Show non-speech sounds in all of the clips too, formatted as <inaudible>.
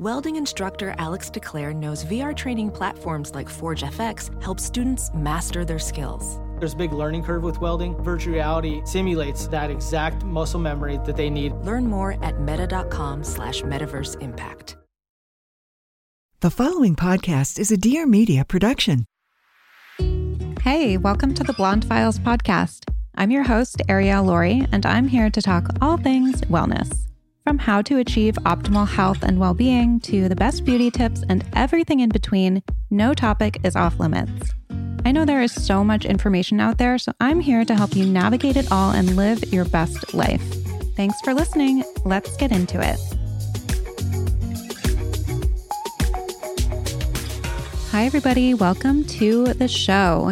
Welding instructor Alex DeClaire knows VR training platforms like Forge FX help students master their skills. There's a big learning curve with welding. Virtual reality simulates that exact muscle memory that they need. Learn more at meta.com slash metaverse impact. The following podcast is a Dear Media production. Hey, welcome to the Blonde Files podcast. I'm your host, Ariel Laurie, and I'm here to talk all things wellness. From how to achieve optimal health and well being to the best beauty tips and everything in between, no topic is off limits. I know there is so much information out there, so I'm here to help you navigate it all and live your best life. Thanks for listening. Let's get into it. Hi, everybody. Welcome to the show.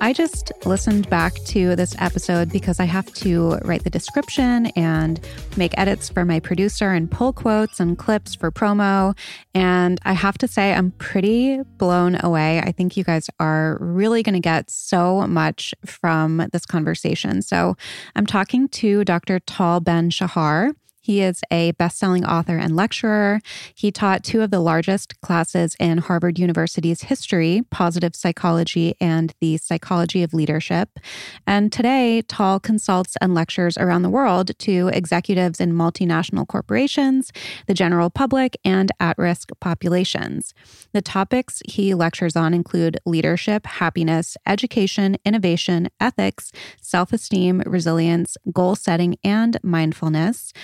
I just listened back to this episode because I have to write the description and make edits for my producer and pull quotes and clips for promo. And I have to say, I'm pretty blown away. I think you guys are really going to get so much from this conversation. So I'm talking to Dr. Tal Ben Shahar. He is a best selling author and lecturer. He taught two of the largest classes in Harvard University's history, positive psychology and the psychology of leadership. And today, Tal consults and lectures around the world to executives in multinational corporations, the general public, and at risk populations. The topics he lectures on include leadership, happiness, education, innovation, ethics, self esteem, resilience, goal setting, and mindfulness.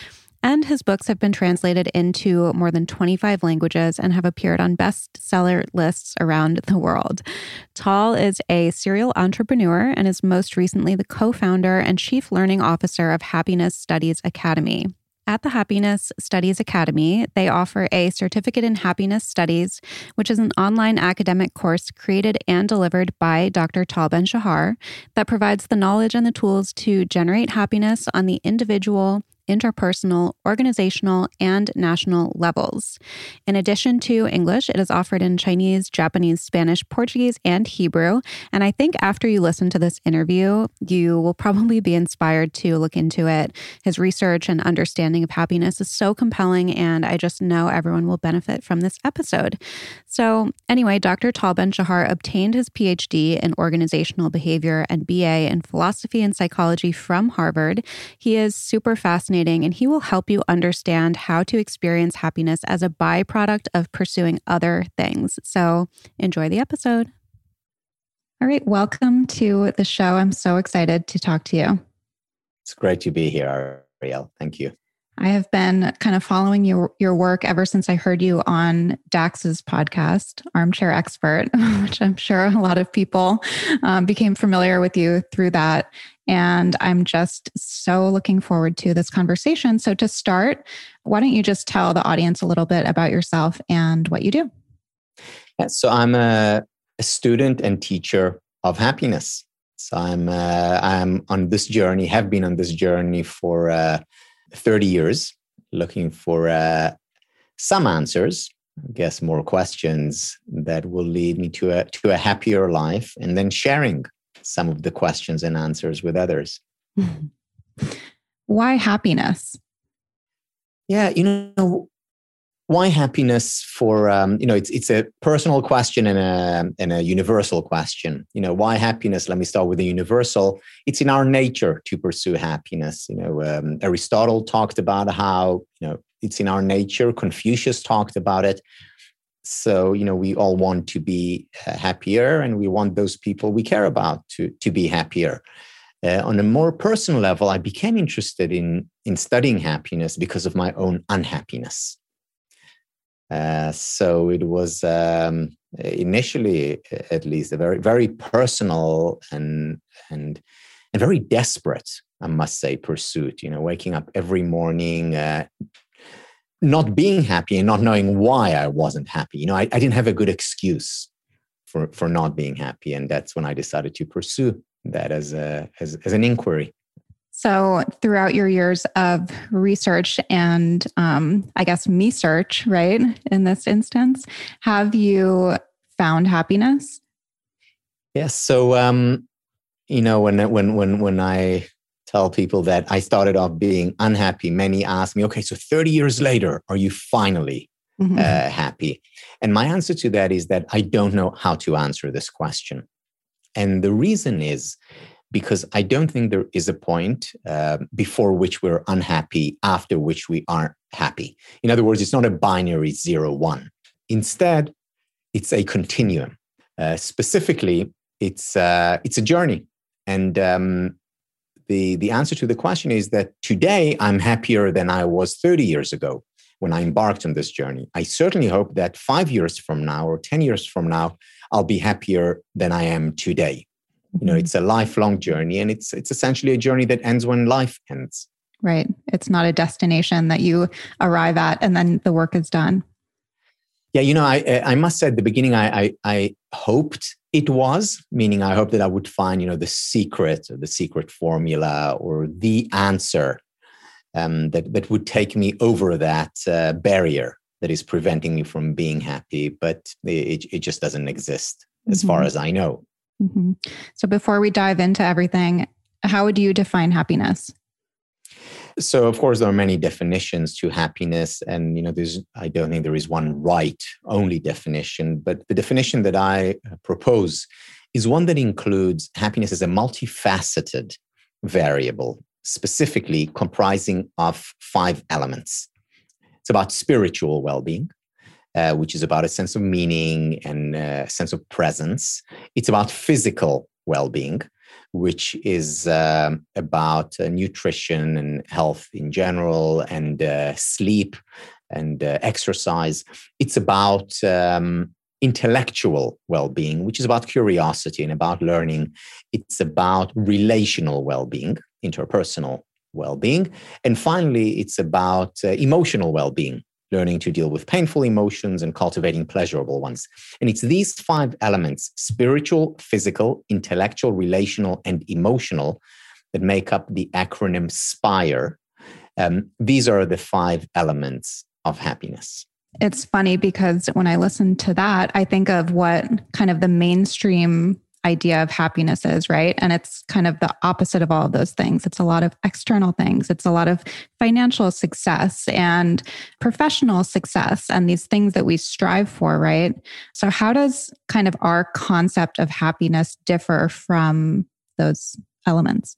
And his books have been translated into more than 25 languages and have appeared on bestseller lists around the world. Tal is a serial entrepreneur and is most recently the co founder and chief learning officer of Happiness Studies Academy. At the Happiness Studies Academy, they offer a certificate in happiness studies, which is an online academic course created and delivered by Dr. Tal Ben Shahar that provides the knowledge and the tools to generate happiness on the individual, interpersonal, organizational, and national levels. In addition to English, it is offered in Chinese, Japanese, Spanish, Portuguese, and Hebrew. And I think after you listen to this interview, you will probably be inspired to look into it. His research and understanding of happiness is so compelling, and I just know everyone will benefit from this episode. So, anyway, Dr. Tal Ben Shahar obtained his PhD in organizational behavior and BA in philosophy and psychology from Harvard. He is super fascinated fascinating, and he will help you understand how to experience happiness as a byproduct of pursuing other things. So enjoy the episode. All right, welcome to the show. I'm so excited to talk to you. It's great to be here, Ariel. Thank you. I have been kind of following your your work ever since I heard you on Dax's podcast, Armchair Expert, <laughs> which I'm sure a lot of people um, became familiar with you through that. And I'm just so looking forward to this conversation. So to start, why don't you just tell the audience a little bit about yourself and what you do? Yeah, so I'm a, a student and teacher of happiness. So I'm uh, I'm on this journey, have been on this journey for. Uh, 30 years looking for uh, some answers I guess more questions that will lead me to a to a happier life and then sharing some of the questions and answers with others. <laughs> Why happiness? Yeah you know why happiness for um, you know it's it's a personal question and a and a universal question. You know why happiness? Let me start with the universal. It's in our nature to pursue happiness. You know um, aristotle talked about how you know it's in our nature. Confucius talked about it. So you know we all want to be uh, happier and we want those people we care about to to be happier. Uh, on a more personal level i became interested in in studying happiness because of my own unhappiness uh, so it was um, initially, at least, a very very personal and and and very desperate, I must say, pursuit. You know, waking up every morning, uh, not being happy and not knowing why I wasn't happy. You know, I, I didn't have a good excuse for, for not being happy. And that's when I decided to pursue that as, a, as, as an inquiry. So, throughout your years of research and um, I guess me search, right, in this instance, have you found happiness? Yes. So, um, you know, when when when when I tell people that I started off being unhappy, many ask me, "Okay, so 30 years later, are you finally mm-hmm. uh, happy?" And my answer to that is that I don't know how to answer this question, and the reason is because I don't think there is a point uh, before which we're unhappy, after which we aren't happy. In other words, it's not a binary zero one. Instead, it's a continuum. Uh, specifically, it's uh, it's a journey, and um, the the answer to the question is that today I'm happier than I was 30 years ago when I embarked on this journey. I certainly hope that five years from now or 10 years from now, I'll be happier than I am today you know mm-hmm. it's a lifelong journey and it's it's essentially a journey that ends when life ends right it's not a destination that you arrive at and then the work is done yeah you know i i must say at the beginning i i, I hoped it was meaning i hoped that i would find you know the secret or the secret formula or the answer um, that that would take me over that uh, barrier that is preventing me from being happy but it, it just doesn't exist as mm-hmm. far as i know Mm-hmm. So before we dive into everything, how would you define happiness? So of course there are many definitions to happiness and you know there's I don't think there is one right only definition but the definition that I propose is one that includes happiness as a multifaceted variable specifically comprising of five elements. It's about spiritual well-being, uh, which is about a sense of meaning and a sense of presence. It's about physical well being, which is um, about uh, nutrition and health in general, and uh, sleep and uh, exercise. It's about um, intellectual well being, which is about curiosity and about learning. It's about relational well being, interpersonal well being. And finally, it's about uh, emotional well being learning to deal with painful emotions and cultivating pleasurable ones. And it's these five elements spiritual, physical, intellectual, relational, and emotional that make up the acronym SPIRE. Um, these are the five elements of happiness. It's funny because when I listen to that, I think of what kind of the mainstream idea of happiness is, right? And it's kind of the opposite of all of those things. It's a lot of external things, it's a lot of financial success and professional success and these things that we strive for, right? So, how does kind of our concept of happiness differ from those elements?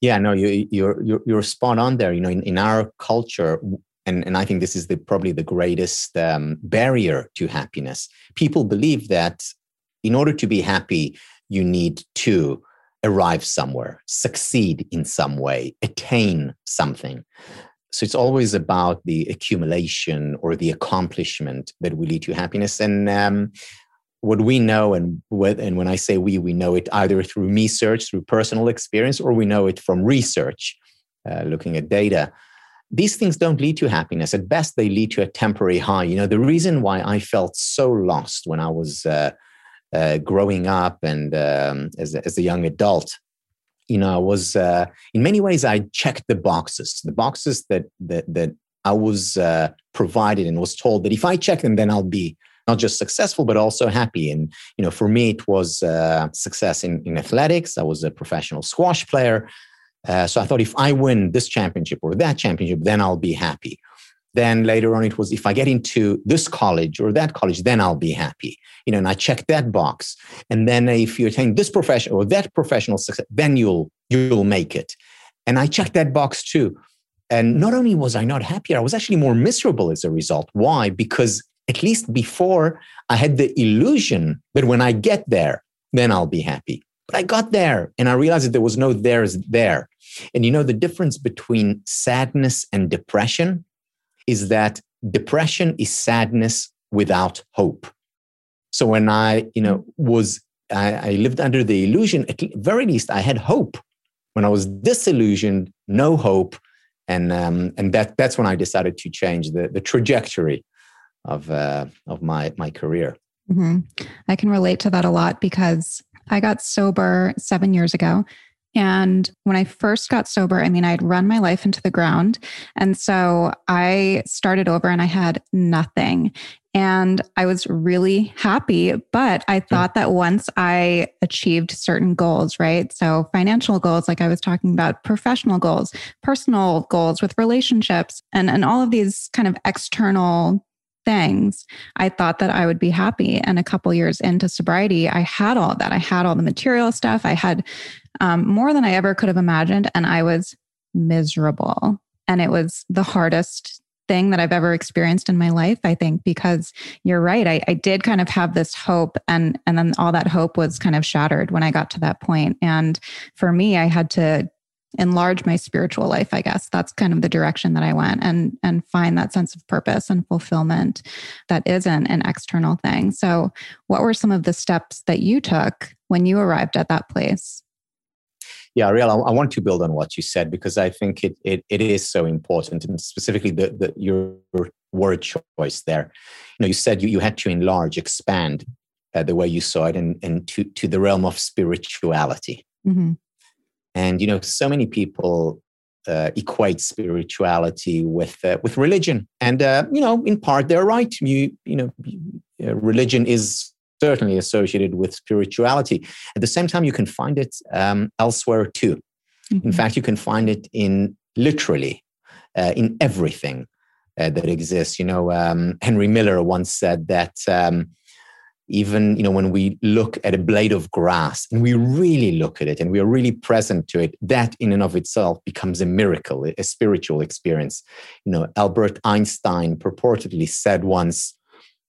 Yeah, no, you, you're, you're you're spot on there. You know, in, in our culture, and, and I think this is the, probably the greatest um, barrier to happiness. People believe that in order to be happy, you need to arrive somewhere, succeed in some way, attain something. So it's always about the accumulation or the accomplishment that will lead to happiness. And um, what we know, and, and when I say we, we know it either through research, through personal experience, or we know it from research, uh, looking at data. These things don't lead to happiness. At best, they lead to a temporary high. You know, the reason why I felt so lost when I was uh, uh, growing up and um, as, a, as a young adult, you know, I was uh, in many ways I checked the boxes, the boxes that that that I was uh, provided and was told that if I check them, then I'll be not just successful but also happy. And you know, for me, it was uh, success in in athletics. I was a professional squash player, uh, so I thought if I win this championship or that championship, then I'll be happy. Then later on, it was if I get into this college or that college, then I'll be happy. You know, and I check that box. And then if you attain this profession or that professional success, then you'll you'll make it. And I checked that box too. And not only was I not happier, I was actually more miserable as a result. Why? Because at least before I had the illusion that when I get there, then I'll be happy. But I got there and I realized that there was no there's there. And you know, the difference between sadness and depression is that depression is sadness without hope. So when I, you know, was I, I lived under the illusion, at very least, I had hope. When I was disillusioned, no hope, and um, and that that's when I decided to change the the trajectory of uh, of my my career. Mm-hmm. I can relate to that a lot because I got sober seven years ago. And when I first got sober, I mean, I'd run my life into the ground. And so I started over and I had nothing. And I was really happy. But I thought that once I achieved certain goals, right? So financial goals, like I was talking about, professional goals, personal goals with relationships, and, and all of these kind of external things, I thought that I would be happy. And a couple years into sobriety, I had all that. I had all the material stuff. I had um, more than I ever could have imagined. And I was miserable. And it was the hardest thing that I've ever experienced in my life, I think, because you're right. I, I did kind of have this hope and and then all that hope was kind of shattered when I got to that point. And for me, I had to enlarge my spiritual life i guess that's kind of the direction that i went and and find that sense of purpose and fulfillment that isn't an external thing so what were some of the steps that you took when you arrived at that place yeah, Ariel, I, I, want to build on what you said because I think it it, it is so important, and specifically the, the your word choice there. You know, you said you, you had to enlarge, expand uh, the way you saw it, and and to to the realm of spirituality. Mm-hmm. And you know, so many people uh, equate spirituality with uh, with religion, and uh, you know, in part they're right. You you know, uh, religion is certainly associated with spirituality. At the same time, you can find it um, elsewhere too. Mm-hmm. In fact, you can find it in literally uh, in everything uh, that exists. You know, um, Henry Miller once said that um, even you know when we look at a blade of grass and we really look at it and we are really present to it, that in and of itself becomes a miracle, a spiritual experience. You know, Albert Einstein purportedly said once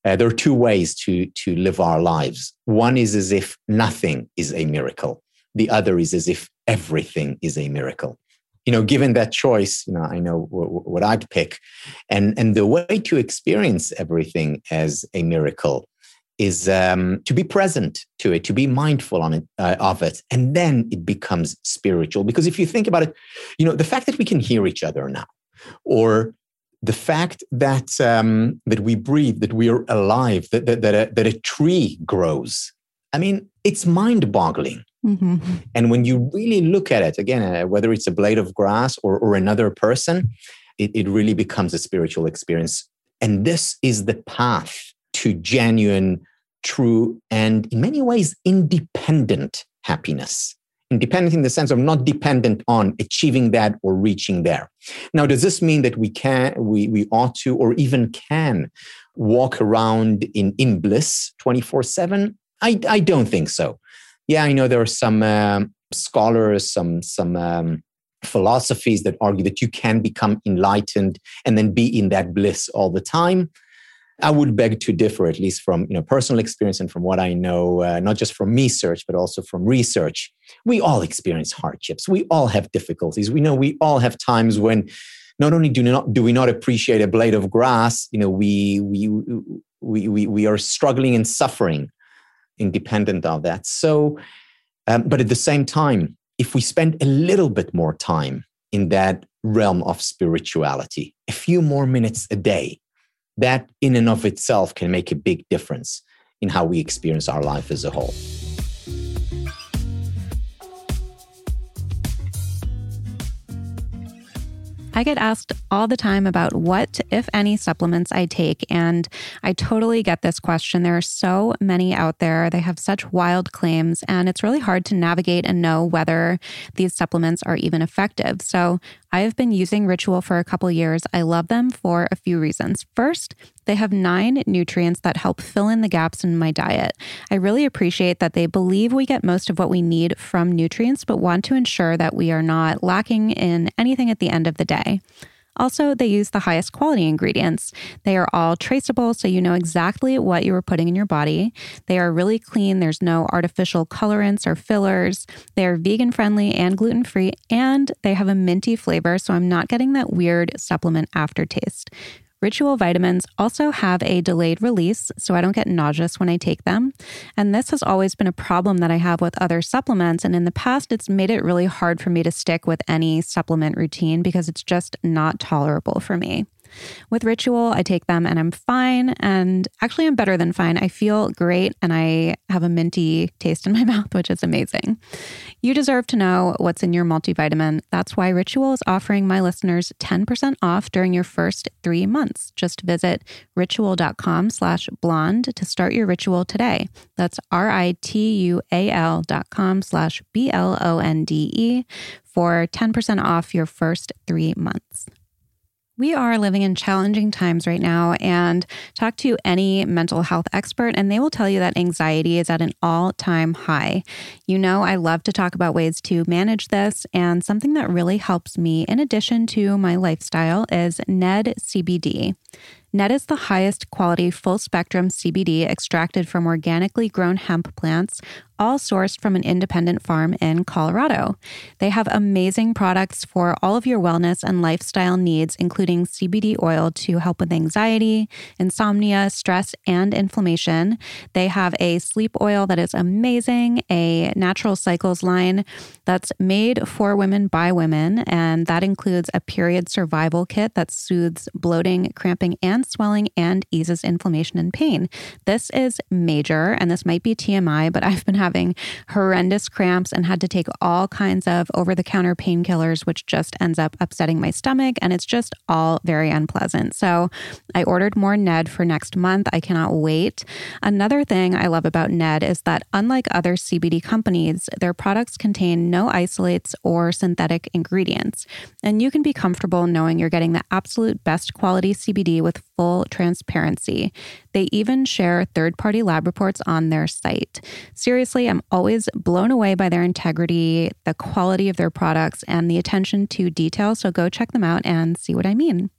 uh, there are two ways to, to live our lives. One is as if nothing is a miracle. The other is as if everything is a miracle. You know, given that choice, you know, I know w- w- what I'd pick. And, and the way to experience everything as a miracle is um, to be present to it, to be mindful on it, uh, of it, and then it becomes spiritual. Because if you think about it, you know, the fact that we can hear each other now, or the fact that um, that we breathe, that we are alive, that that, that, a, that a tree grows. I mean, it's mind-boggling. Mm-hmm. And when you really look at it, again, uh, whether it's a blade of grass or, or another person, it, it really becomes a spiritual experience. And this is the path to genuine, true, and in many ways, independent happiness independent in the sense of not dependent on achieving that or reaching there. Now, does this mean that we can, we, we ought to, or even can walk around in, in bliss 24 7? I, I don't think so. Yeah, I know there are some um, scholars, some, some, um, philosophies that argue that you can become enlightened and then be in that bliss all the time. I would beg to differ, at least from you know personal experience and from what I know, uh, not just from research but also from research. We all experience hardships. We all have difficulties. We know we all have times when not only do not do we not appreciate a blade of grass, you know, we we we we, we are struggling and suffering, independent of that. So, um, but at the same time, if we spend a little bit more time in that realm of spirituality, a few more minutes a day, that in and of itself can make a big difference in how we experience our life as a whole. I get asked all the time about what, if any, supplements I take. And I totally get this question. There are so many out there. They have such wild claims, and it's really hard to navigate and know whether these supplements are even effective. So I have been using Ritual for a couple years. I love them for a few reasons. First, they have nine nutrients that help fill in the gaps in my diet. I really appreciate that they believe we get most of what we need from nutrients, but want to ensure that we are not lacking in anything at the end of the day. Also, they use the highest quality ingredients. They are all traceable, so you know exactly what you are putting in your body. They are really clean. There's no artificial colorants or fillers. They are vegan friendly and gluten free, and they have a minty flavor, so I'm not getting that weird supplement aftertaste. Ritual vitamins also have a delayed release, so I don't get nauseous when I take them. And this has always been a problem that I have with other supplements. And in the past, it's made it really hard for me to stick with any supplement routine because it's just not tolerable for me. With Ritual, I take them and I'm fine. And actually, I'm better than fine. I feel great and I have a minty taste in my <laughs> mouth, which is amazing. You deserve to know what's in your multivitamin. That's why Ritual is offering my listeners 10% off during your first three months. Just visit ritual.com slash blonde to start your ritual today. That's R-I-T-U-A-L dot com slash B-L-O-N-D-E for 10% off your first three months. We are living in challenging times right now, and talk to any mental health expert, and they will tell you that anxiety is at an all time high. You know, I love to talk about ways to manage this, and something that really helps me, in addition to my lifestyle, is NED CBD. Ned is the highest quality full spectrum CBD extracted from organically grown hemp plants, all sourced from an independent farm in Colorado. They have amazing products for all of your wellness and lifestyle needs, including CBD oil to help with anxiety, insomnia, stress, and inflammation. They have a sleep oil that is amazing, a natural cycles line that's made for women by women, and that includes a period survival kit that soothes bloating, cramping, and swelling and eases inflammation and pain. This is major, and this might be TMI, but <laughs> I've been having horrendous cramps and had to take all kinds of over the counter painkillers, which just ends up upsetting my stomach. And it's just all very unpleasant. So I ordered more Ned for next month. I cannot wait. Another thing I love about Ned is that unlike other CBD companies, their products contain no isolates or synthetic ingredients. And you can be comfortable knowing you're getting the absolute best quality CBD with full transparency. They even share third party lab reports on their site. Seriously, I'm always blown away by their integrity, the quality of their products, and the attention to detail. So go check them out and see what I mean.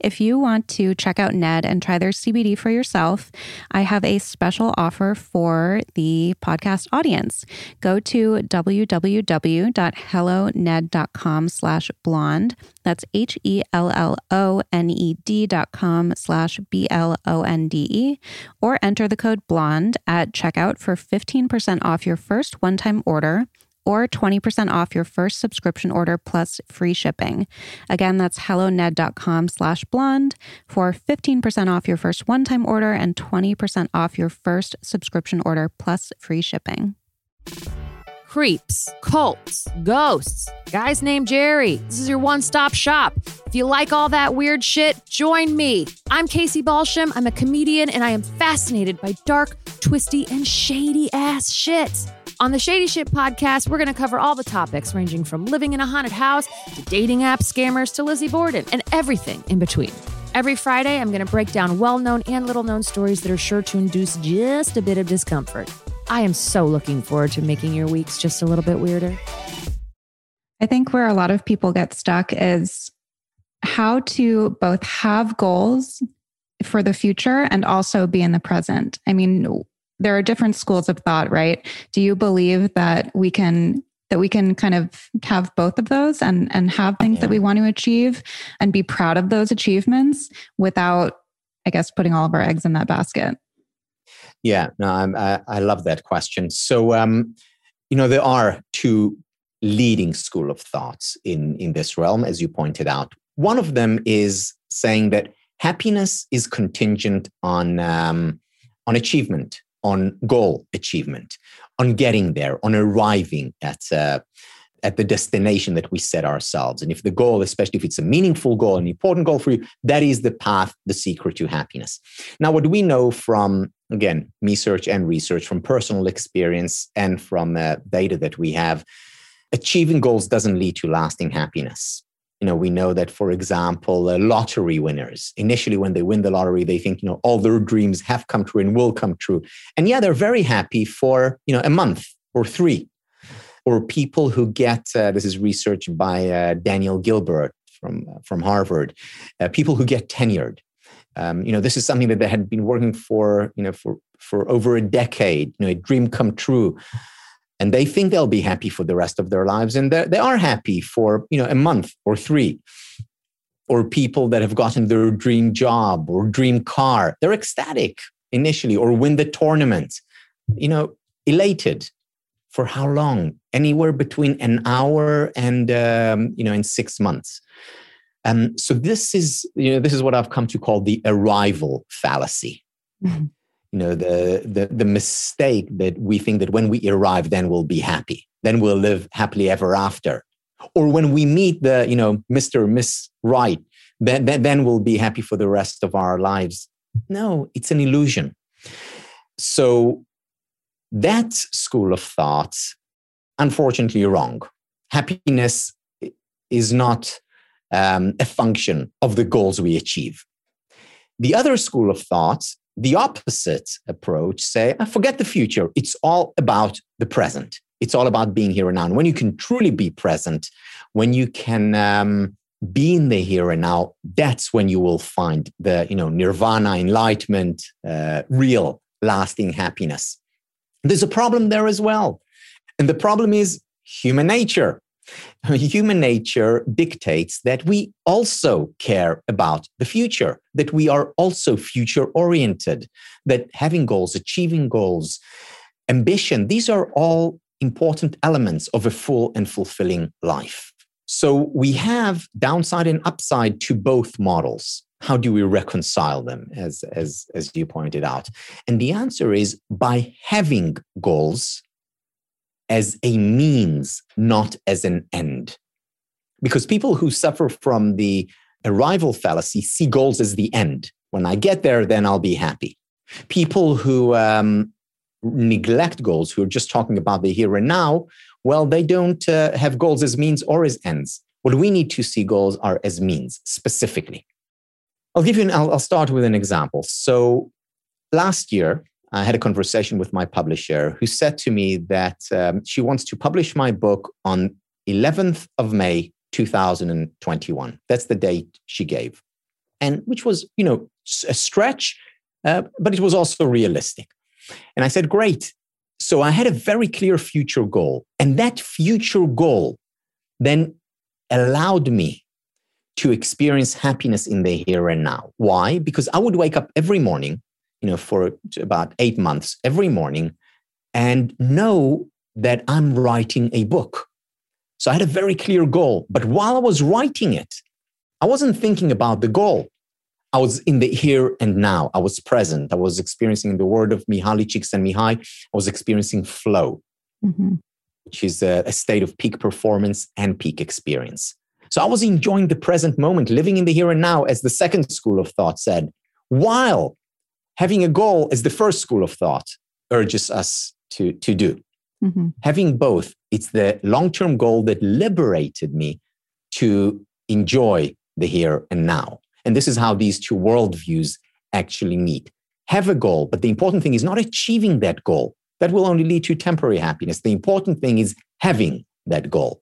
If you want to check out Ned and try their CBD for yourself, I have a special offer for the podcast audience. Go to www.helloned.com slash blonde. That's H-E-L-L-O-N-E-D dot com slash B-L-O-N-D-E or enter the code blonde at checkout for 15% off your first one-time order or 20% off your first subscription order plus free shipping. Again, that's helloned.com slash blonde for 15% off your first one-time order and 20% off your first subscription order plus free shipping. Creeps, cults, ghosts, guys named Jerry. This is your one stop shop. If you like all that weird shit, join me. I'm Casey Balsham. I'm a comedian and I am fascinated by dark, twisty, and shady ass shit. On the Shady Shit podcast, we're going to cover all the topics ranging from living in a haunted house to dating app scammers to Lizzie Borden and everything in between. Every Friday, I'm going to break down well known and little known stories that are sure to induce just a bit of discomfort. I am so looking forward to making your weeks just a little bit weirder. I think where a lot of people get stuck is how to both have goals for the future and also be in the present. I mean, there are different schools of thought, right? Do you believe that we can that we can kind of have both of those and and have things yeah. that we want to achieve and be proud of those achievements without I guess putting all of our eggs in that basket? Yeah, no, I'm, I, I love that question. So, um, you know, there are two leading school of thoughts in in this realm, as you pointed out. One of them is saying that happiness is contingent on um, on achievement on goal achievement, on getting there, on arriving at uh, at the destination that we set ourselves. And if the goal, especially if it's a meaningful goal, an important goal for you, that is the path, the secret to happiness. Now, what do we know from again me research and research from personal experience and from uh, data that we have, achieving goals doesn't lead to lasting happiness you know we know that for example uh, lottery winners initially when they win the lottery they think you know all their dreams have come true and will come true. And yeah they're very happy for you know a month or three. Or people who get uh, this is research by uh, daniel gilbert from uh, from harvard uh, people who get tenured. Um, you know this is something that they had been working for you know for for over a decade you know a dream come true and they think they'll be happy for the rest of their lives and they are happy for you know a month or three or people that have gotten their dream job or dream car. They're ecstatic initially or win the tournament, you know, elated. For how long? Anywhere between an hour and um, you know, in six months. Um, so this is you know this is what I've come to call the arrival fallacy. Mm-hmm. You know the, the the mistake that we think that when we arrive, then we'll be happy, then we'll live happily ever after, or when we meet the you know Mister Miss Right, then, then then we'll be happy for the rest of our lives. No, it's an illusion. So that school of thought, unfortunately, wrong. Happiness is not um, a function of the goals we achieve. The other school of thought, the opposite approach, say, ah, forget the future. It's all about the present. It's all about being here and now. And when you can truly be present, when you can um, be in the here and now, that's when you will find the you know nirvana, enlightenment, uh, real, lasting happiness. There's a problem there as well, and the problem is human nature. <laughs> Human nature dictates that we also care about the future, that we are also future oriented, that having goals, achieving goals, ambition, these are all important elements of a full and fulfilling life. So we have downside and upside to both models. How do we reconcile them, as, as, as you pointed out? And the answer is by having goals as a means, not as an end. Because people who suffer from the arrival fallacy see goals as the end. When I get there, then I'll be happy. People who um, neglect goals, who are just talking about the here and now, well, they don't uh, have goals as means or as ends. What we need to see goals are as means specifically. I'll give you an, I'll, I'll start with an example. So last year, I had a conversation with my publisher who said to me that um, she wants to publish my book on 11th of May 2021. That's the date she gave, and which was, you know, a stretch, uh, but it was also realistic. And I said, great. So I had a very clear future goal, and that future goal then allowed me to experience happiness in the here and now. Why? Because I would wake up every morning you know, for about eight months every morning and know that I'm writing a book. So I had a very clear goal. But while I was writing it, I wasn't thinking about the goal. I was in the here and now. I was present. I was experiencing the word of Mihaly Csikszentmihalyi. I was experiencing flow, mm-hmm. which is a, a state of peak performance and peak experience. So I was enjoying the present moment, living in the here and now, as the second school of thought said, while having a goal is the first school of thought urges us to, to do. Mm-hmm. Having both, it's the long term goal that liberated me to enjoy the here and now. And this is how these two worldviews actually meet. Have a goal, but the important thing is not achieving that goal. That will only lead to temporary happiness. The important thing is having that goal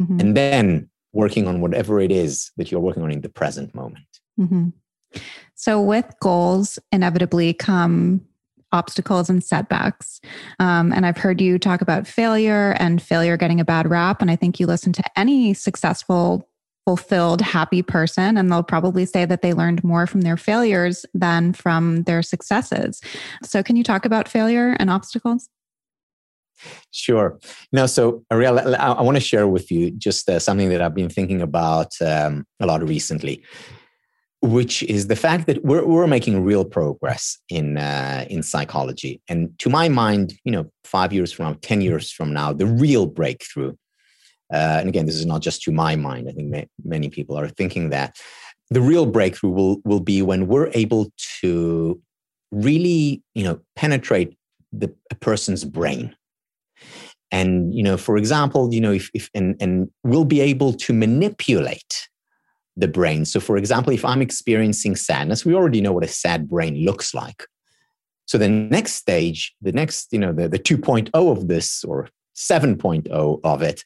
mm-hmm. and then working on whatever it is that you're working on in the present moment. Mm-hmm. So, with goals, inevitably come obstacles and setbacks. Um, and I've heard you talk about failure and failure getting a bad rap. And I think you listen to any successful, fulfilled, happy person, and they'll probably say that they learned more from their failures than from their successes. So, can you talk about failure and obstacles? Sure. Now, so Ariel, I, I want to share with you just uh, something that I've been thinking about um, a lot recently which is the fact that we're, we're making real progress in uh, in psychology. And to my mind you know five years from now 10 years from now the real breakthrough uh, and again this is not just to my mind i think ma- many people are thinking that the real breakthrough will will be when we're able to really you know penetrate the a person's brain. And you know for example you know if, if and and we'll be able to manipulate the brain. So, for example, if I'm experiencing sadness, we already know what a sad brain looks like. So, the next stage, the next, you know, the, the 2.0 of this or 7.0 of it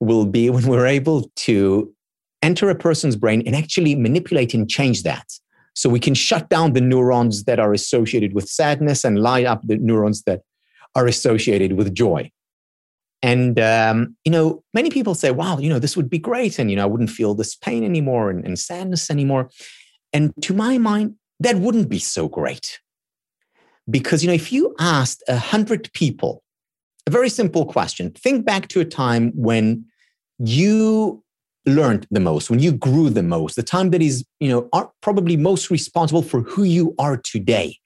will be when we're able to enter a person's brain and actually manipulate and change that. So, we can shut down the neurons that are associated with sadness and light up the neurons that are associated with joy. And, um, you know, many people say, wow, you know, this would be great. And, you know, I wouldn't feel this pain anymore and, and sadness anymore. And to my mind, that wouldn't be so great. Because, you know, if you asked a hundred people a very simple question, think back to a time when you learned the most, when you grew the most, the time that is, you know, are probably most responsible for who you are today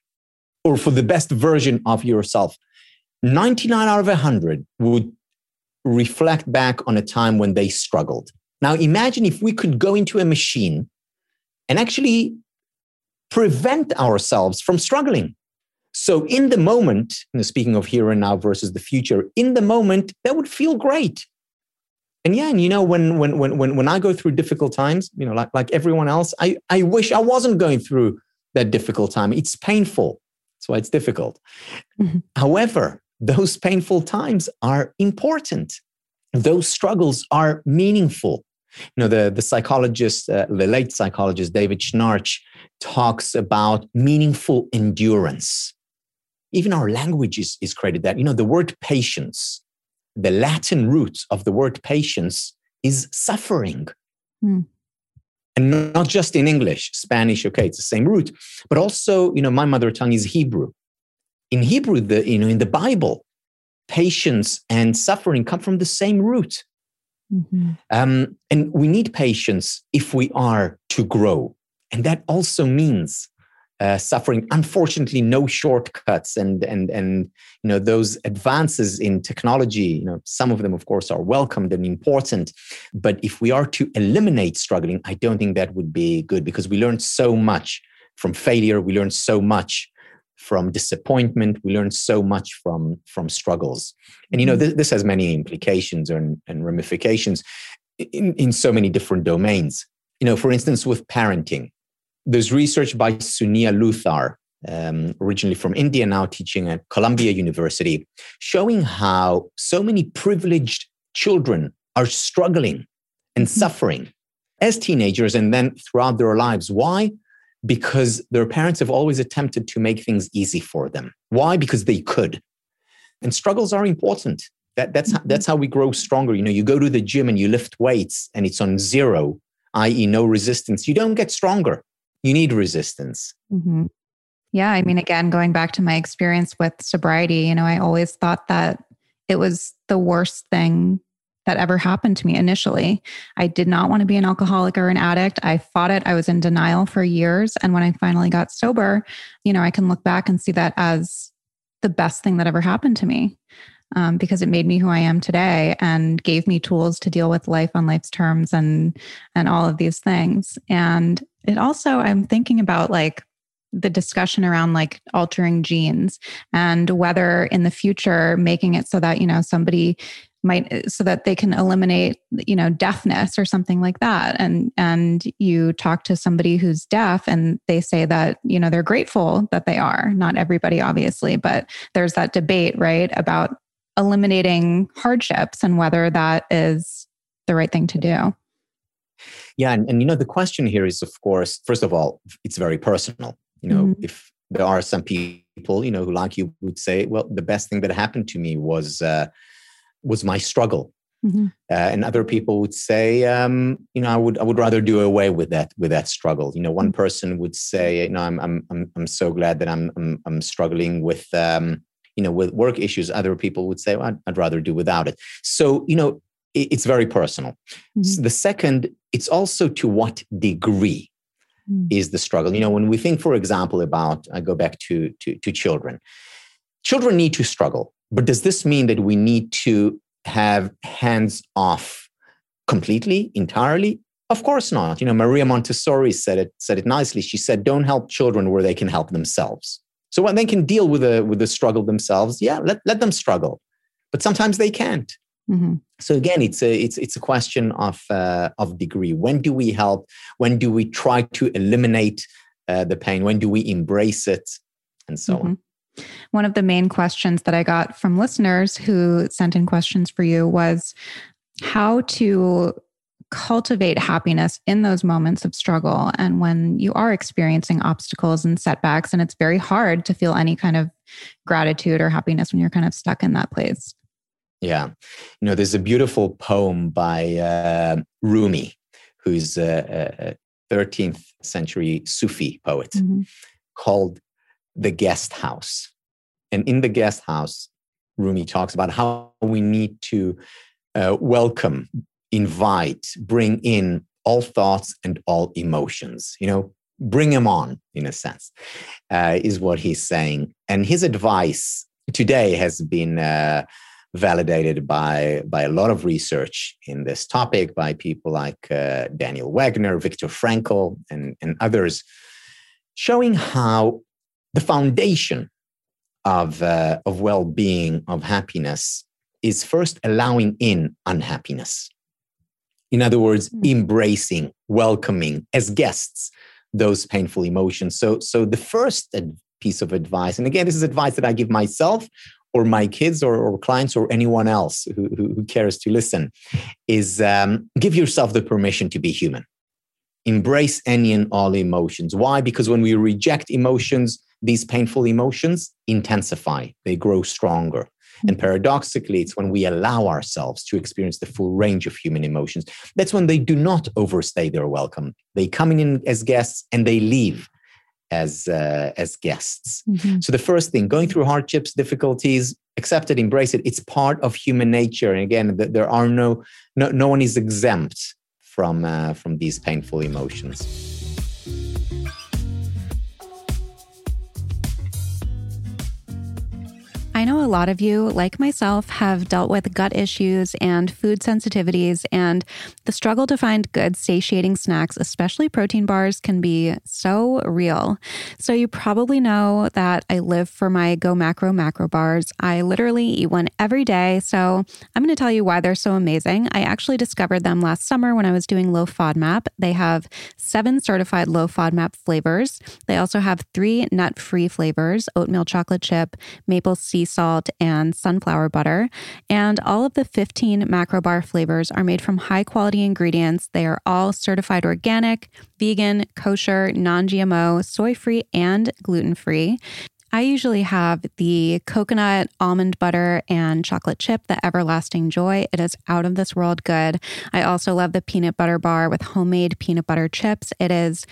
or for the best version of yourself. 99 out of 100 would reflect back on a time when they struggled. Now, imagine if we could go into a machine and actually prevent ourselves from struggling. So, in the moment, you know, speaking of here and now versus the future, in the moment, that would feel great. And yeah, and you know, when when when when when I go through difficult times, you know, like like everyone else, I I wish I wasn't going through that difficult time. It's painful. That's why it's difficult. Mm-hmm. However, those painful times are important. Those struggles are meaningful. You know, the, the psychologist, uh, the late psychologist David Schnarch talks about meaningful endurance. Even our language is, is created that. You know, the word patience, the Latin root of the word patience is suffering. Hmm. And not just in English, Spanish, okay, it's the same root, but also, you know, my mother tongue is Hebrew in Hebrew, the, you know, in the Bible, patience and suffering come from the same root. Mm-hmm. Um, and we need patience if we are to grow. And that also means uh, suffering. Unfortunately, no shortcuts and and and you know those advances in technology. You know, some of them, of course, are welcomed and important. But if we are to eliminate struggling, I don't think that would be good because we learn so much from failure. We learn so much from disappointment we learn so much from from struggles and you know mm-hmm. this, this has many implications and, and ramifications in, in so many different domains you know for instance with parenting there's research by Suniya Luthar um, originally from India, now teaching at Columbia University, showing how so many privileged children are struggling and mm-hmm. suffering as teenagers and then throughout their lives. Why? Because their parents have always attempted to make things easy for them. Why? Because they could. And struggles are important. That, that's, mm-hmm. that's how we grow stronger. You know, you go to the gym and you lift weights and it's on zero, i.e., no resistance. You don't get stronger. You need resistance. Mm-hmm. Yeah. I mean, again, going back to my experience with sobriety, you know, I always thought that it was the worst thing that ever happened to me initially. I did not want to be an alcoholic or an addict. I fought it. I was in denial for years. And when I finally got sober, you know, I can look back and see that as the best thing that ever happened to me. Um, because it made me who I am today and gave me tools to deal with life on life's terms and and all of these things. And it also, I'm thinking about like the discussion around like altering genes and whether in the future making it so that you know somebody might so that they can eliminate you know deafness or something like that. And and you talk to somebody who's deaf and they say that you know they're grateful that they are. Not everybody obviously but there's that debate right about eliminating hardships and whether that is the right thing to do. Yeah and, and you know the question here is of course first of all it's very personal. You know mm-hmm. if there are some people you know who like you would say well the best thing that happened to me was uh, was my struggle. Mm-hmm. Uh, and other people would say, um, you know, I would I would rather do away with that with that struggle. You know, one mm-hmm. person would say, you know, I'm I'm I'm, I'm so glad that I'm I'm, I'm struggling with um, you know with work issues. Other people would say, well, I'd, I'd rather do without it. So you know, it, it's very personal. Mm-hmm. So the second, it's also to what degree mm. is the struggle. You know, when we think, for example, about I go back to to, to children. Children need to struggle but does this mean that we need to have hands off completely, entirely? Of course not. You know, Maria Montessori said it said it nicely. She said, "Don't help children where they can help themselves." So when they can deal with the with the struggle themselves, yeah, let, let them struggle. But sometimes they can't. Mm-hmm. So again, it's a it's it's a question of uh, of degree. When do we help? When do we try to eliminate uh, the pain? When do we embrace it? And so mm-hmm. on. One of the main questions that I got from listeners who sent in questions for you was how to cultivate happiness in those moments of struggle and when you are experiencing obstacles and setbacks and it's very hard to feel any kind of gratitude or happiness when you're kind of stuck in that place Yeah. You know, there's a beautiful poem by uh, Rumi, who's a, a 13th century Sufi poet, mm-hmm. called The Guest House. And in The Guest House, Rumi talks about how we need to uh, welcome, invite, bring in all thoughts and all emotions. You know, bring them on, in a sense, uh, is what he's saying. And his advice today has been uh, validated by, by a lot of research in this topic by people like uh, Daniel Wegner, Viktor Frankl, and, and others, showing how the foundation of, uh, of well being, of happiness, is first allowing in unhappiness. In other words, mm. embracing, welcoming as guests those painful emotions. So, so the first piece of advice, and again, this is advice that I give myself or my kids or, or clients or anyone else who, who, who cares to listen, is um, give yourself the permission to be human. Embrace any and all emotions. Why? Because when we reject emotions, these painful emotions intensify, they grow stronger. And paradoxically, it's when we allow ourselves to experience the full range of human emotions. That's when they do not overstay their welcome. They come in as guests and they leave as uh, as guests. Mm-hmm. So the first thing, going through hardships, difficulties, accept it, embrace it. It's part of human nature. And again, there are no no no one is exempt from uh, from these painful emotions. I know a lot of you, like myself, have dealt with gut issues and food sensitivities, and the struggle to find good satiating snacks, especially protein bars, can be so real. So, you probably know that I live for my Go Macro macro bars. I literally eat one every day. So, I'm going to tell you why they're so amazing. I actually discovered them last summer when I was doing low FODMAP. They have seven certified low FODMAP flavors. They also have three nut free flavors oatmeal chocolate chip, maple sea salt, and sunflower butter. And all of the 15 macrobar flavors are made from high quality ingredients. They are all certified organic, vegan, kosher, non GMO, soy free, and gluten free. I usually have the coconut, almond butter, and chocolate chip, the everlasting joy. It is out of this world good. I also love the peanut butter bar with homemade peanut butter chips. It is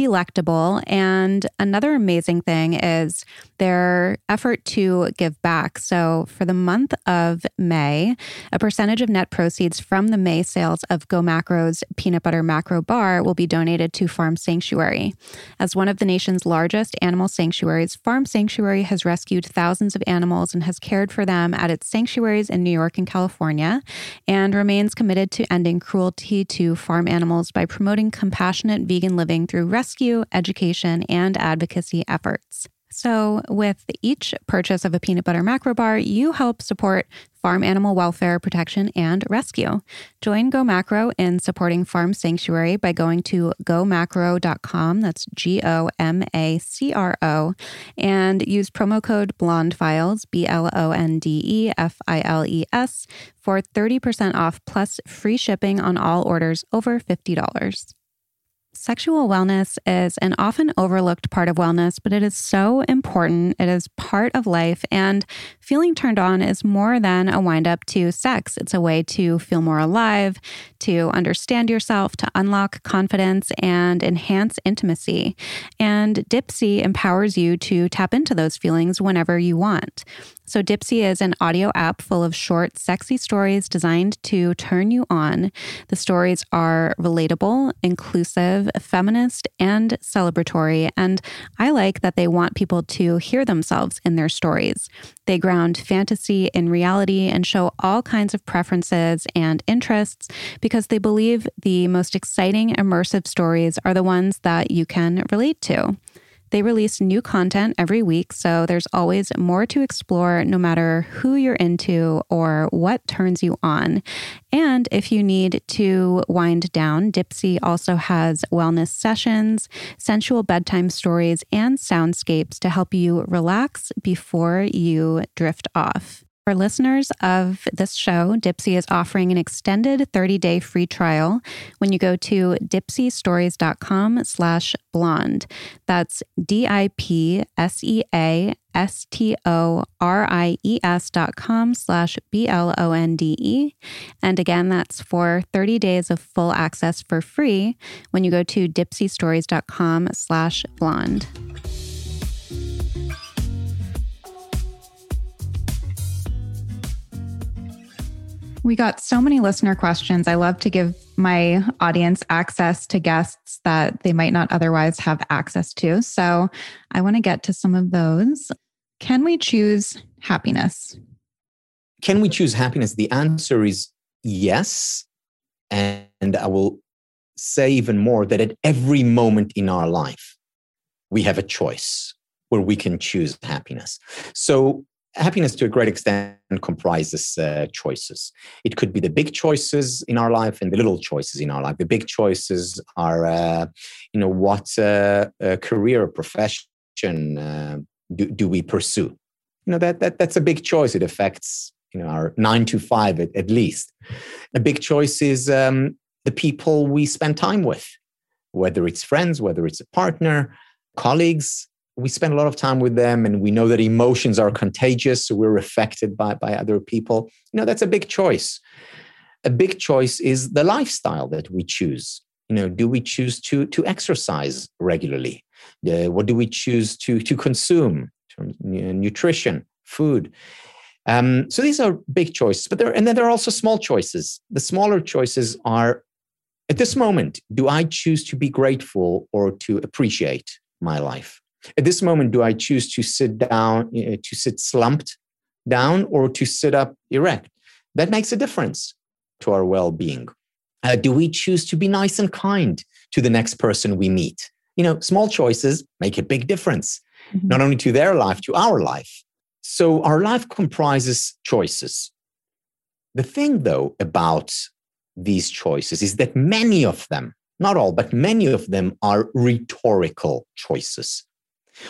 delectable. And another amazing thing is their effort to give back. So, for the month of May, a percentage of net proceeds from the May sales of Go Macro's peanut butter macro bar will be donated to Farm Sanctuary. As one of the nation's largest animal sanctuaries, Farm Sanctuary has rescued thousands of animals and has cared for them at its sanctuaries in New York and California, and remains committed to ending cruelty to farm animals by promoting compassionate vegan living through rescue, education, and advocacy efforts. So, with each purchase of a peanut butter macro bar, you help support farm animal welfare protection and rescue. Join Go Macro in supporting Farm Sanctuary by going to gomacro.com, that's G O M A C R O, and use promo code BLONDEFILES, B L O N D E F I L E S, for 30% off plus free shipping on all orders over $50. Sexual wellness is an often overlooked part of wellness, but it is so important. It is part of life, and feeling turned on is more than a wind up to sex. It's a way to feel more alive, to understand yourself, to unlock confidence, and enhance intimacy. And Dipsea empowers you to tap into those feelings whenever you want. So, Dipsea is an audio app full of short, sexy stories designed to turn you on. The stories are relatable, inclusive, feminist, and celebratory. And I like that they want people to hear themselves in their stories. They ground fantasy in reality and show all kinds of preferences and interests because they believe the most exciting, immersive stories are the ones that you can relate to. They release new content every week, so there's always more to explore no matter who you're into or what turns you on. And if you need to wind down, Dipsea also has wellness sessions, sensual bedtime stories, and soundscapes to help you relax before you drift off. For listeners of this show, Dipsea is offering an extended 30-day free trial when you go to dipseastories.com slash blonde. That's D-I-P-S-E-A-S-T-O-R-I-E-S dot com slash B-L-O-N-D-E. And again, that's for 30 days of full access for free when you go to dipseastories.com slash blonde. We got so many listener questions. I love to give my audience access to guests that they might not otherwise have access to. So I want to get to some of those. Can we choose happiness? Can we choose happiness? The answer is yes. And I will say even more that at every moment in our life, we have a choice where we can choose happiness. So happiness to a great extent comprises uh, choices. It could be the big choices in our life and the little choices in our life. The big choices are uh, you know what uh, career or profession uh, do, do we pursue? You know that, that that's a big choice. It affects you know our nine to five at, at least. A big choice is um, the people we spend time with whether it's friends whether it's a partner colleagues we spend a lot of time with them and we know that emotions are contagious so we're affected by, by other people. You know that's a big choice. A big choice is the lifestyle that we choose. You know do we choose to to exercise regularly? Uh, what do we choose to to consume? Nutrition food. Um, so these are big choices but there and then there are also small choices. The smaller choices are at this moment do i choose to be grateful or to appreciate my life at this moment, do I choose to sit down, to sit slumped down, or to sit up erect? That makes a difference to our well being. Uh, do we choose to be nice and kind to the next person we meet? You know, small choices make a big difference, mm-hmm. not only to their life, to our life. So our life comprises choices. The thing, though, about these choices is that many of them, not all, but many of them are rhetorical choices.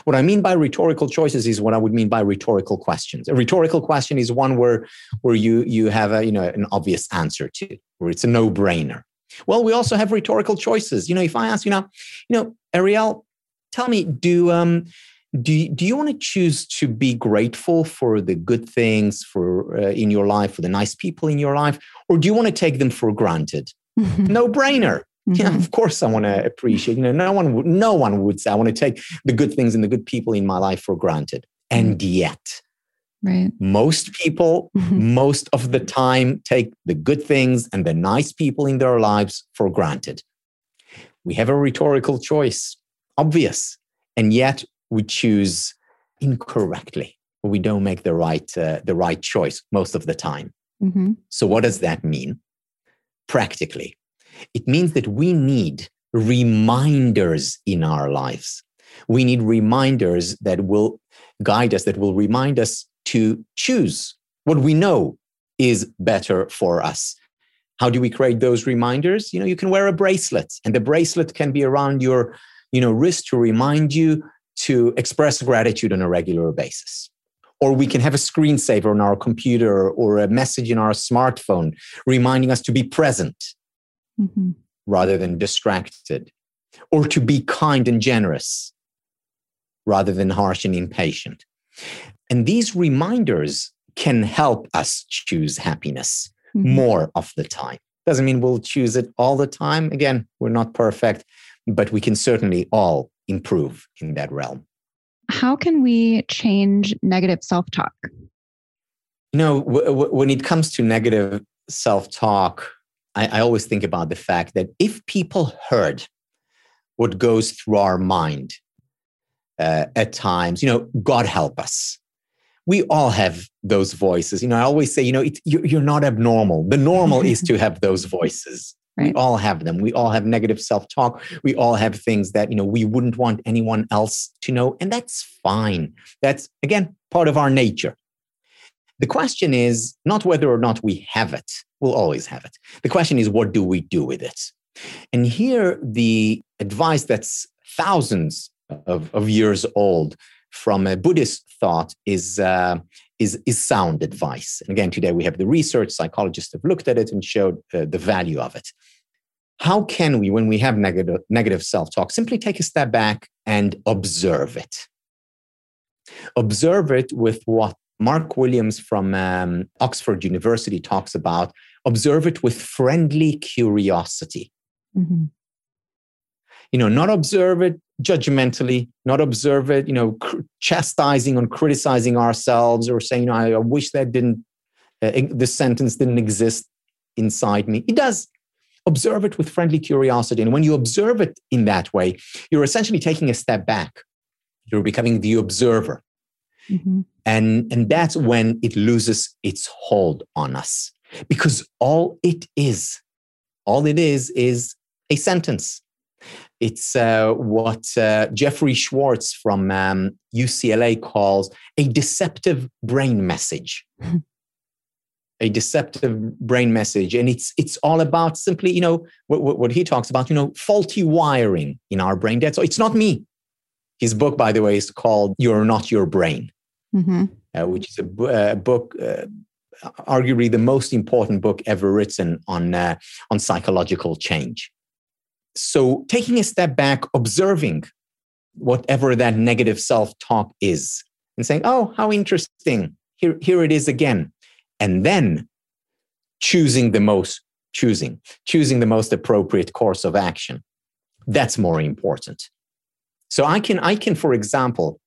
What I mean by rhetorical choices is what I would mean by rhetorical questions. A rhetorical question is one where, where you, you have a, you know, an obvious answer to, where it's a no brainer. Well, we also have rhetorical choices. You know, if I ask you now, you know, Ariel, tell me, do, um, do, you, do you want to choose to be grateful for the good things for uh, in your life, for the nice people in your life, or do you want to take them for granted? <laughs> no brainer. Mm-hmm. Yeah, of course I want to appreciate. You know, no one would no one would say I want to take the good things and the good people in my life for granted. And mm-hmm. yet, right. most people mm-hmm. most of the time take the good things and the nice people in their lives for granted. We have a rhetorical choice, obvious, and yet we choose incorrectly. We don't make the right uh, the right choice most of the time. Mm-hmm. So what does that mean? Practically, it means that we need reminders in our lives. We need reminders that will guide us, that will remind us to choose what we know is better for us. How do we create those reminders? You know, you can wear a bracelet, and the bracelet can be around your, you know, wrist to remind you to express gratitude on a regular basis. Or we can have a screensaver on our computer or a message in our smartphone reminding us to be present mm-hmm. rather than distracted, or to be kind and generous rather than harsh and impatient. And these reminders can help us choose happiness mm-hmm. more of the time. Doesn't mean we'll choose it all the time. Again, we're not perfect, but we can certainly all improve in that realm. How can we change negative self talk? You know, w- w- when it comes to negative self talk, I, I always think about the fact that if people heard what goes through our mind uh, at times, you know, God help us. We all have those voices. You know, I always say, you know, it, you, you're not abnormal. The normal <laughs> is to have those voices. Right. We all have them. We all have negative self talk. We all have things that, you know, we wouldn't want anyone else to know. And that's fine. That's, again, part of our nature. The question is not whether or not we have it, we'll always have it. The question is, what do we do with it? And here, the advice that's thousands of, of years old from a Buddhist thought is, uh, is, is sound advice. And again, today we have the research, psychologists have looked at it and showed uh, the value of it. How can we, when we have negative, negative self talk, simply take a step back and observe it? Observe it with what Mark Williams from um, Oxford University talks about observe it with friendly curiosity. Mm-hmm. You know, not observe it judgmentally, not observe it, you know, cr- chastising and criticizing ourselves or saying, you know, I, I wish that didn't, uh, this sentence didn't exist inside me. It does. Observe it with friendly curiosity. And when you observe it in that way, you're essentially taking a step back. You're becoming the observer. Mm-hmm. And, and that's when it loses its hold on us. Because all it is, all it is, is a sentence. It's uh, what uh, Jeffrey Schwartz from um, UCLA calls a deceptive brain message. <laughs> a deceptive brain message, and it's it's all about simply, you know, what, what, he talks about, you know, faulty wiring in our brain. That's so it's not me. His book, by the way, is called "You're Not Your Brain." mm-hmm. uh, which is a, a book, uh, arguably the most important book ever written on, uh, on psychological change. So, taking a step back, observing whatever that negative self talk is, and saying, Oh, how interesting. Here, here it is again. And then choosing the most, choosing, choosing the most appropriate course of action. That's more important. So I can, I can, for example,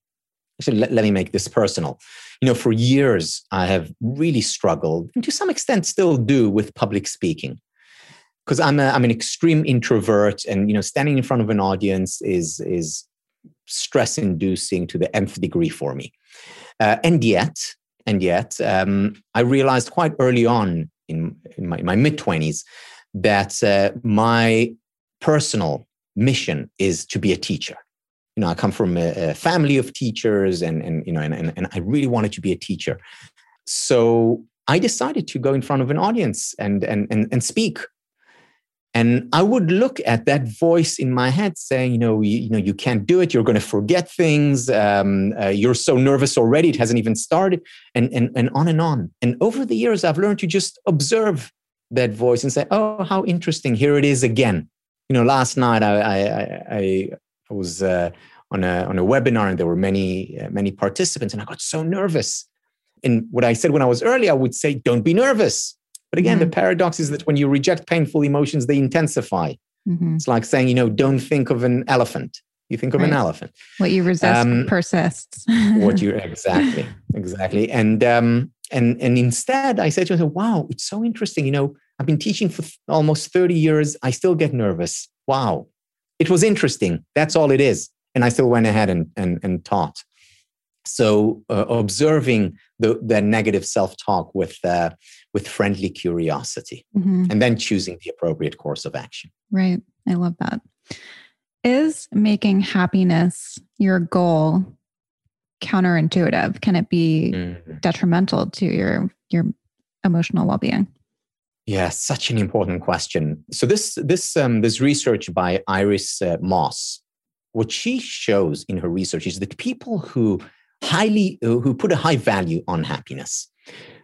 actually let, let me make this personal. You know for years i have really struggled and to some extent still do with public speaking. Because i'm i'm an extreme introvert and you know standing in front of an audience is is stress inducing to the nth degree for me. Uh, and yet and yet um, i realized quite early on in, in my, my mid-20s that uh, my personal mission is to be a teacher you know, I come from a, a family of teachers and, and you know, and, and, and I really wanted to be a teacher. So I decided to go in front of an audience and, and, and, and speak. And I would look at that voice in my head saying, you know, you, you know, you can't do it. You're going to forget things. Um, uh, you're so nervous already. It hasn't even started and, and, and on and on. And over the years, I've learned to just observe that voice and say, oh, how interesting. Here it is again. You know, last night I, I, I, I was uh, on a on a webinar and there were many uh, many participants, and I got so nervous. And what I said when I was early, I would say, "Don't be nervous." But again, mm-hmm. the paradox is that when you reject painful emotions, they intensify. Mm-hmm. It's like saying, you know, don't think of an elephant. You think of right. an elephant. What you resist um, persists. what you <laughs> exactly, exactly. And um, and and instead, I said to myself, "Wow, it's so interesting. You know, I've been teaching for almost thirty years. I still get nervous. Wow, it was interesting. That's all it is. And I still went ahead and, and, and taught. So uh, observing the, the negative self-talk with, uh, with friendly curiosity mm-hmm. and then choosing the appropriate course of action. Right. I love that. Is making happiness your goal counterintuitive? Can it be mm-hmm. detrimental to your, your emotional well-being? Yeah, such an important question. So this this um, this research by Iris uh, Mauss, what she shows in her research is that people who highly uh, who put a high value on happiness,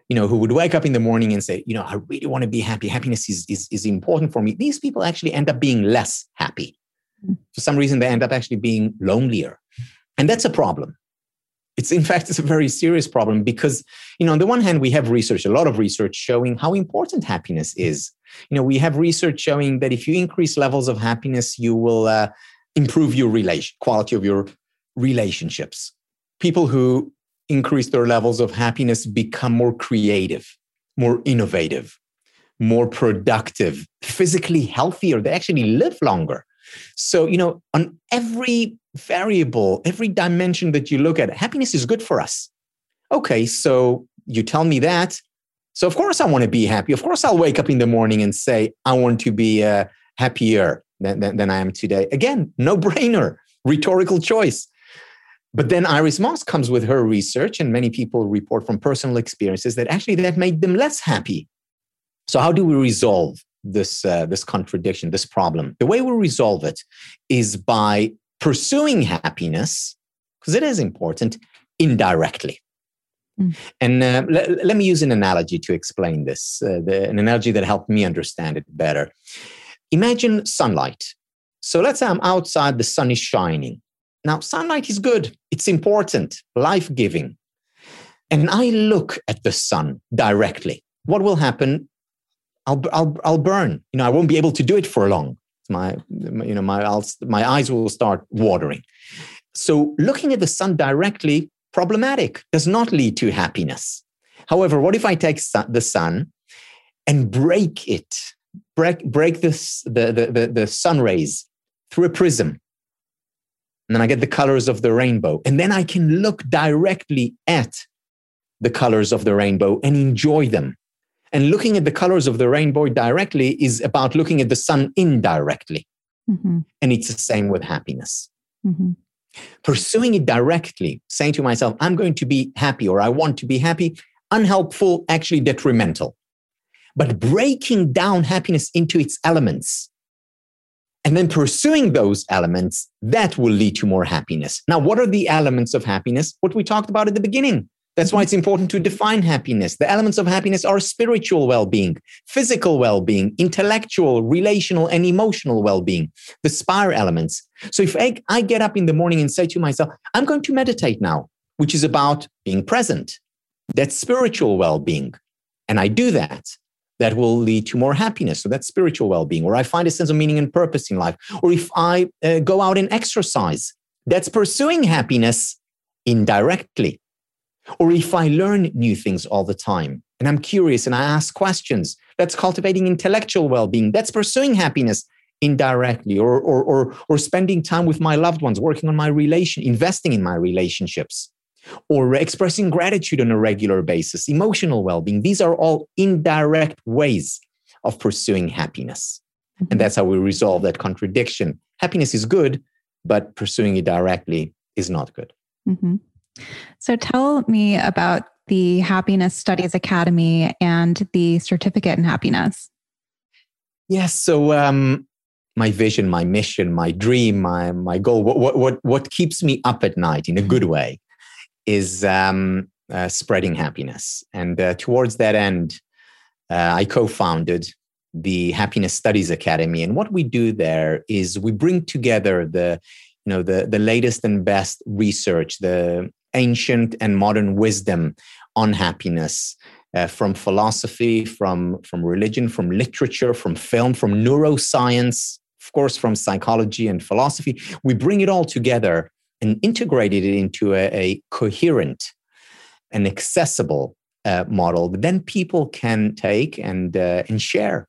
you know, who would wake up in the morning and say, you know, I really want to be happy. Happiness is is, is important for me. These people actually end up being less happy. Mm. For some reason, they end up actually being lonelier, and that's a problem it's in fact it's a very serious problem because you know on the one hand we have research a lot of research showing how important happiness is. You know we have research showing that if you increase levels of happiness you will uh, improve your relation quality of your relationships. People who increase their levels of happiness become more creative more innovative more productive physically healthier. They actually live longer so you know on every variable, every dimension that you look at, happiness is good for us. Okay, so you tell me that. So, of course, I want to be happy. Of course, I'll wake up in the morning and say, I want to be uh, happier than, than, than I am today. Again, no brainer, rhetorical choice. But then Iris Mauss comes with her research, and many people report from personal experiences that actually that made them less happy. So, how do we resolve this uh, this contradiction, this problem? The way we resolve it is by pursuing happiness, because it is important, indirectly. Mm. And uh, let, let me use an analogy to explain this, uh, the, an analogy that helped me understand it better. Imagine sunlight. So let's say I'm outside, the sun is shining. Now, sunlight is good, it's important, life giving. And I look at the sun directly. What will happen? I'll, I'll, I'll burn. You know, I won't be able to do it for long. My, you know, my, I'll, my eyes will start watering. So looking at the sun directly, problematic, does not lead to happiness. However, what if I take the sun and break it, break, break this, the, the, the, the sun rays through a prism? And then I get the colors of the rainbow. And then I can look directly at the colors of the rainbow and enjoy them. And looking at the colors of the rainbow directly is about looking at the sun indirectly. Mm-hmm. And it's the same with happiness. Mm-hmm. Pursuing it directly, saying to myself, I'm going to be happy or I want to be happy, unhelpful, actually detrimental. But breaking down happiness into its elements and then pursuing those elements, that will lead to more happiness. Now, what are the elements of happiness? What we talked about at the beginning that's why it's important to define happiness. The elements of happiness are spiritual well being, physical well being, intellectual, relational, and emotional well being, the spire elements. So if I, get up in the morning and say to myself, I'm going to meditate now, which is about being present, that's spiritual well being. And I do that, that will lead to more happiness. So that's spiritual well being. Or I find a sense of meaning and purpose in life. Or if I uh, go out and exercise, that's pursuing happiness indirectly or if I learn new things all the time and I'm curious and I ask questions, that's cultivating intellectual well being, that's pursuing happiness indirectly, or, or, or, or spending time with my loved ones, working on my relation, investing in my relationships, or expressing gratitude on a regular basis, emotional well being. These are all indirect ways of pursuing happiness. And mm-hmm. that's how we resolve that contradiction. Happiness is good, but pursuing it directly is not good. Mm-hmm. So tell me about the Happiness Studies Academy and the certificate in happiness. Yes. So um, my vision, my mission, my dream, my my goal, what what what keeps me up at night in a good mm-hmm. way, is um, uh, spreading happiness. And uh, towards that end, uh, I co-founded the Happiness Studies Academy. And what we do there is we bring together the you know the the latest and best research, the ancient and modern wisdom on happiness uh, from philosophy, from, from religion, from literature, from film, from neuroscience, of course, from psychology and philosophy. We bring it all together and integrated it into a, a coherent and accessible uh, model that then people can take and, uh, and share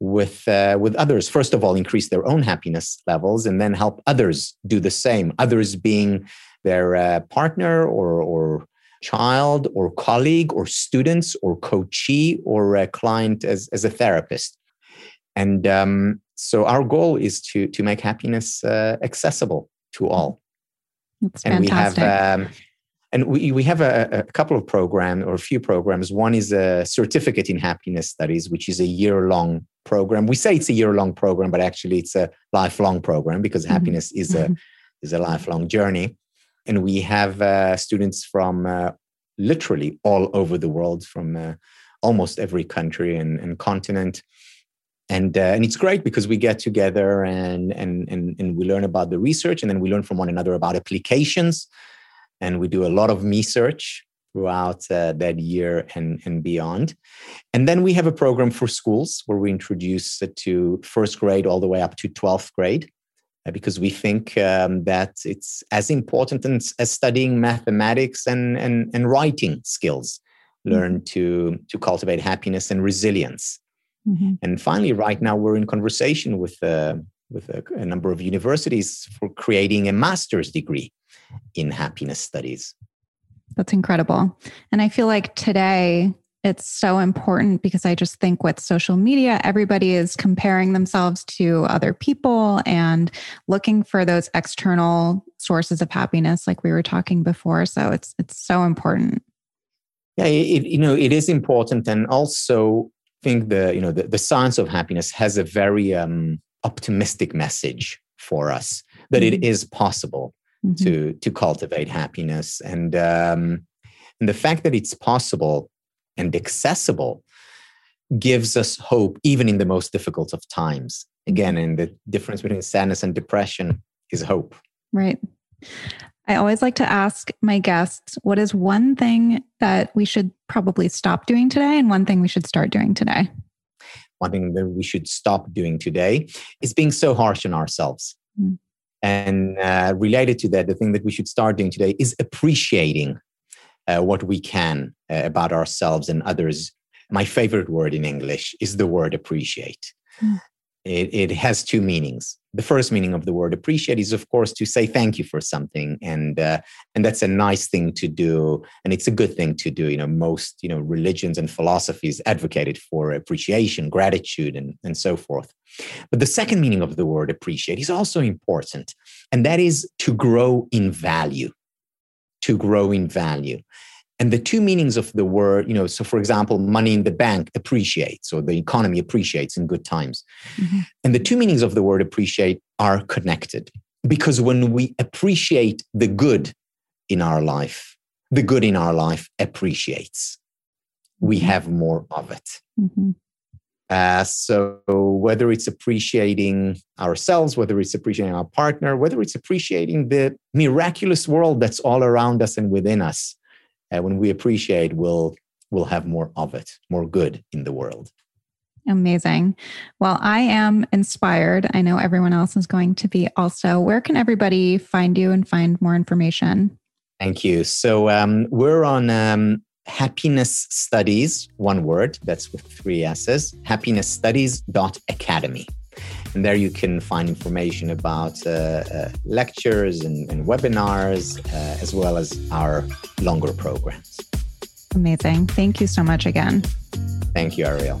with, uh, with others. First of all, increase their own happiness levels and then help others do the same, others being their uh, partner or, or child or colleague or students or coachee or a client as, as a therapist. And um, so our goal is to, to make happiness uh, accessible to all. That's and fantastic. we have um, and we, we have a, a couple of programs or a few programs. One is a certificate in happiness studies, which is a year long program. We say it's a year long program, but actually it's a lifelong program because mm-hmm. happiness is a is a lifelong journey and we have uh, students from uh, literally all over the world, from uh, almost every country and, and continent. And, uh, and it's great because we get together and, and, and, and we learn about the research and then we learn from one another about applications. And we do a lot of research throughout uh, that year and, and beyond. And then we have a program for schools where we introduce it to first grade all the way up to 12th grade. Uh, because we think um, that it's as important as, studying mathematics and, and, and writing skills. Mm-hmm. Learn to, to cultivate happiness and resilience. Mm-hmm. And finally, right now, we're in conversation with, uh, with a, a number of universities for creating a master's degree in happiness studies. That's incredible. And I feel like today, it's so important because I just think with social media, everybody is comparing themselves to other people and looking for those external sources of happiness, like we were talking before. So it's it's so important. Yeah, it, you know, it is important, and also think the you know the, the science of happiness has a very um, optimistic message for us that mm-hmm. it is possible mm-hmm. to to cultivate happiness and. Um, And the fact that it's possible and accessible gives us hope, even in the most difficult of times. Again, and the difference between sadness and depression is hope. Right. I always like to ask my guests what is one thing that we should probably stop doing today and one thing we should start doing today? One thing that we should stop doing today is being so harsh on ourselves. Mm. And uh, related to that, the thing that we should start doing today is appreciating uh, what we can uh, about ourselves and others. My favorite word in English is the word appreciate. Mm. It, it has two meanings the first meaning of the word appreciate is of course to say thank you for something and uh, and that's a nice thing to do and it's a good thing to do you know most you know religions and philosophies advocated for appreciation gratitude and, and so forth but the second meaning of the word appreciate is also important and that is to grow in value to grow in value and the two meanings of the word, you know, so for example, money in the bank appreciates or the economy appreciates in good times. Mm-hmm. And the two meanings of the word appreciate are connected because when we appreciate the good in our life, the good in our life appreciates. We mm-hmm. have more of it. Mm-hmm. Uh, so whether it's appreciating ourselves, whether it's appreciating our partner, whether it's appreciating the miraculous world that's all around us and within us, uh, when we appreciate, we'll we'll have more of it, more good in the world. Amazing. Well, I am inspired. I know everyone else is going to be also. Where can everybody find you and find more information? Thank you. So um, we're on um, happiness studies, one word, that's with three S's, happinessstudies.academy. And there you can find information about uh, uh, lectures and, and webinars, uh, as well as our longer programs. Amazing. Thank you so much again. Thank you, Ariel.